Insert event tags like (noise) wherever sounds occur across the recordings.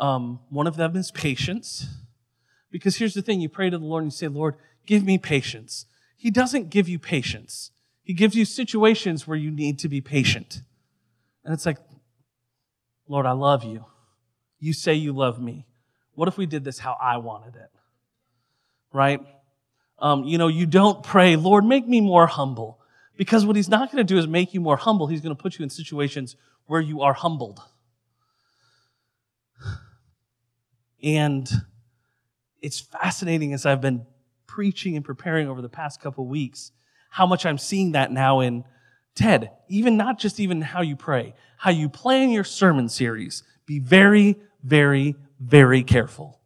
Um, one of them is patience. Because here's the thing you pray to the Lord and you say, Lord, give me patience. He doesn't give you patience, He gives you situations where you need to be patient. And it's like, Lord, I love you. You say you love me. What if we did this how I wanted it? Right? Um, you know, you don't pray, Lord, make me more humble. Because what he's not going to do is make you more humble. He's going to put you in situations where you are humbled. And it's fascinating as I've been preaching and preparing over the past couple weeks how much I'm seeing that now in Ted. Even not just even how you pray, how you plan your sermon series. Be very, very, very careful.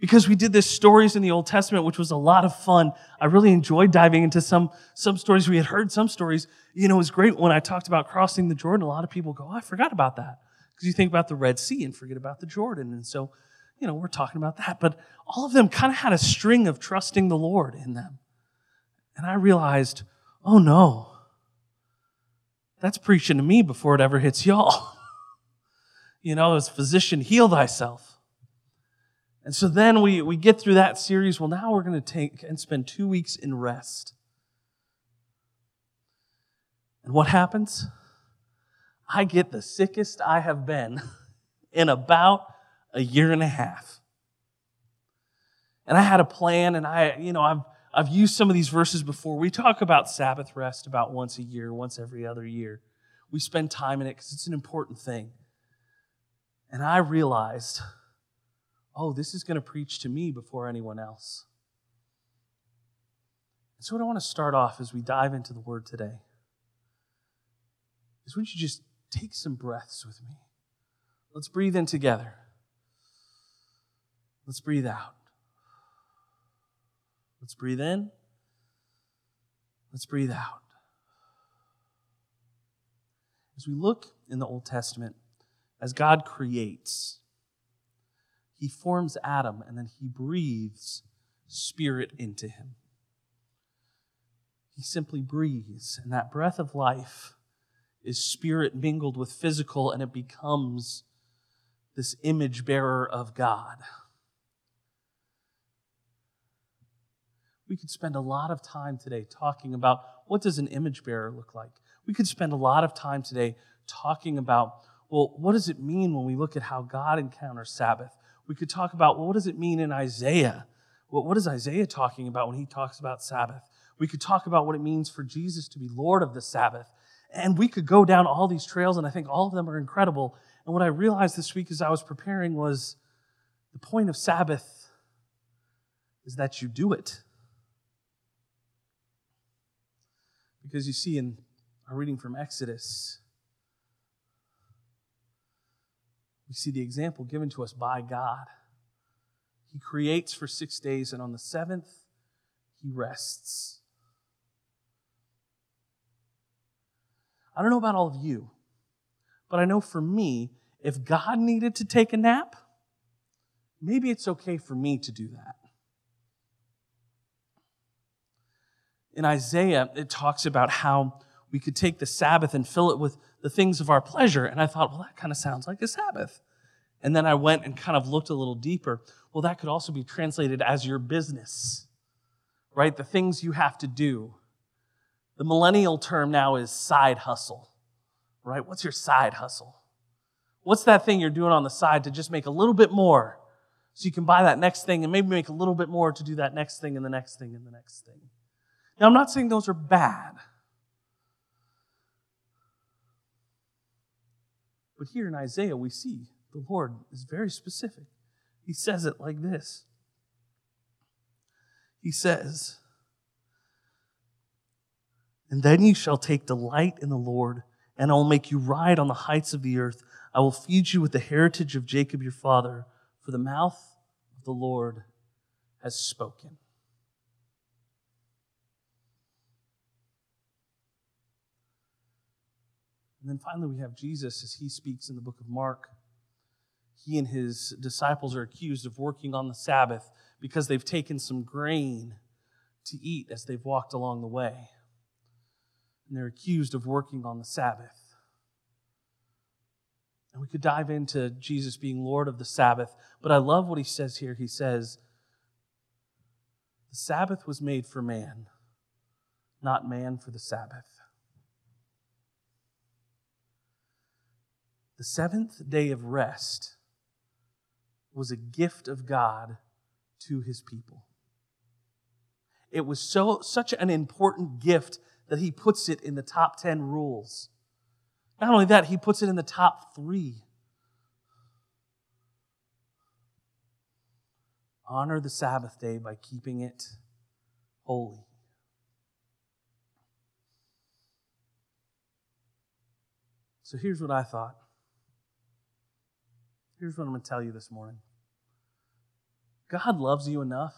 Because we did this stories in the Old Testament, which was a lot of fun. I really enjoyed diving into some, some stories. We had heard some stories. You know, it was great when I talked about crossing the Jordan. A lot of people go, oh, I forgot about that. Because you think about the Red Sea and forget about the Jordan. And so, you know, we're talking about that. But all of them kind of had a string of trusting the Lord in them. And I realized, oh no, that's preaching to me before it ever hits y'all. (laughs) you know, as physician, heal thyself. And so then we, we get through that series. Well, now we're going to take and spend two weeks in rest. And what happens? I get the sickest I have been (laughs) in about a year and a half. And I had a plan, and I, you know, I've, I've used some of these verses before. We talk about Sabbath rest about once a year, once every other year. We spend time in it because it's an important thing. And I realized oh, this is going to preach to me before anyone else. And so, what I want to start off as we dive into the word today is would you just take some breaths with me? Let's breathe in together. Let's breathe out. Let's breathe in. Let's breathe out. As we look in the Old Testament, as God creates, he forms Adam and then he breathes spirit into him. He simply breathes, and that breath of life is spirit mingled with physical, and it becomes this image bearer of God. We could spend a lot of time today talking about what does an image bearer look like. We could spend a lot of time today talking about, well, what does it mean when we look at how God encounters Sabbath? We could talk about, well, what does it mean in Isaiah? Well, what is Isaiah talking about when he talks about Sabbath? We could talk about what it means for Jesus to be Lord of the Sabbath. And we could go down all these trails, and I think all of them are incredible. And what I realized this week as I was preparing was the point of Sabbath is that you do it. Because you see in our reading from Exodus, we see the example given to us by God. He creates for six days, and on the seventh, he rests. I don't know about all of you, but I know for me, if God needed to take a nap, maybe it's okay for me to do that. In Isaiah, it talks about how we could take the Sabbath and fill it with the things of our pleasure. And I thought, well, that kind of sounds like a Sabbath. And then I went and kind of looked a little deeper. Well, that could also be translated as your business, right? The things you have to do. The millennial term now is side hustle, right? What's your side hustle? What's that thing you're doing on the side to just make a little bit more so you can buy that next thing and maybe make a little bit more to do that next thing and the next thing and the next thing? Now, I'm not saying those are bad. But here in Isaiah, we see the Lord is very specific. He says it like this He says, And then you shall take delight in the Lord, and I will make you ride on the heights of the earth. I will feed you with the heritage of Jacob your father, for the mouth of the Lord has spoken. And then finally, we have Jesus as he speaks in the book of Mark. He and his disciples are accused of working on the Sabbath because they've taken some grain to eat as they've walked along the way. And they're accused of working on the Sabbath. And we could dive into Jesus being Lord of the Sabbath, but I love what he says here. He says, The Sabbath was made for man, not man for the Sabbath. The seventh day of rest was a gift of God to his people. It was so such an important gift that he puts it in the top 10 rules. Not only that, he puts it in the top 3. Honor the Sabbath day by keeping it holy. So here's what I thought. Here's what I'm going to tell you this morning God loves you enough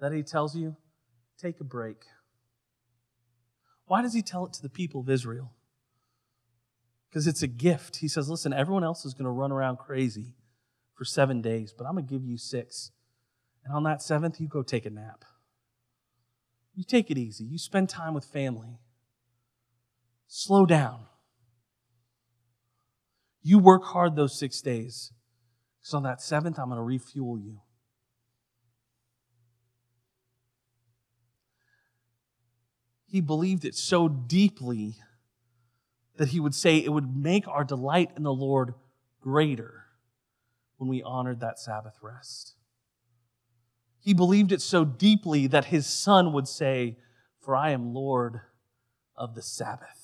that He tells you, take a break. Why does He tell it to the people of Israel? Because it's a gift. He says, listen, everyone else is going to run around crazy for seven days, but I'm going to give you six. And on that seventh, you go take a nap. You take it easy. You spend time with family. Slow down. You work hard those six days. Because on that seventh, I'm going to refuel you. He believed it so deeply that he would say it would make our delight in the Lord greater when we honored that Sabbath rest. He believed it so deeply that his son would say, For I am Lord of the Sabbath.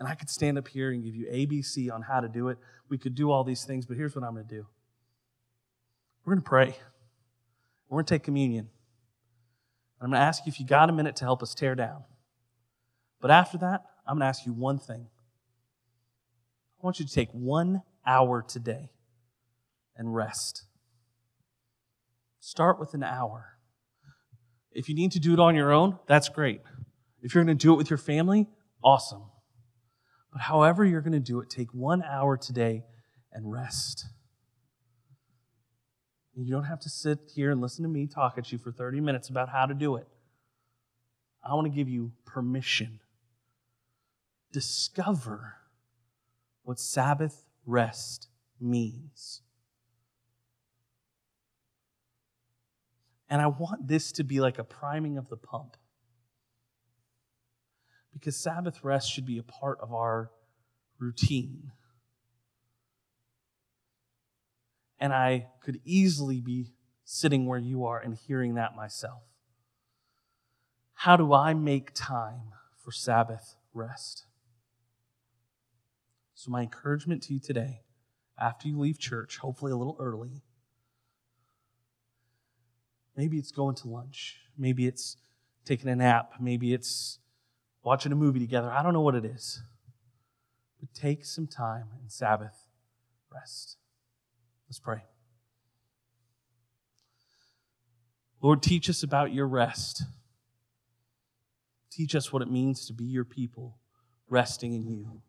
And I could stand up here and give you ABC on how to do it. We could do all these things, but here's what I'm going to do we're going to pray, we're going to take communion. I'm going to ask you if you got a minute to help us tear down. But after that, I'm going to ask you one thing. I want you to take one hour today and rest. Start with an hour. If you need to do it on your own, that's great. If you're going to do it with your family, awesome. But however you're going to do it, take one hour today and rest. You don't have to sit here and listen to me talk at you for 30 minutes about how to do it. I want to give you permission. Discover what Sabbath rest means. And I want this to be like a priming of the pump because Sabbath rest should be a part of our routine. And I could easily be sitting where you are and hearing that myself. How do I make time for Sabbath rest? So, my encouragement to you today, after you leave church, hopefully a little early, maybe it's going to lunch, maybe it's taking a nap, maybe it's watching a movie together. I don't know what it is. But take some time and Sabbath rest. Let's pray. Lord, teach us about your rest. Teach us what it means to be your people, resting in you.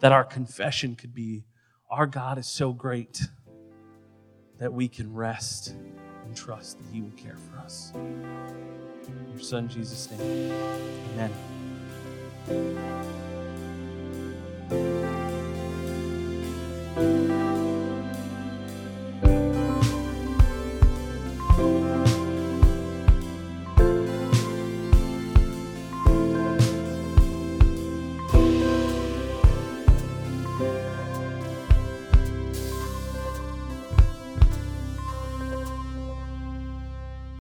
That our confession could be our God is so great that we can rest and trust that He will care for us. In your Son, Jesus' name, amen.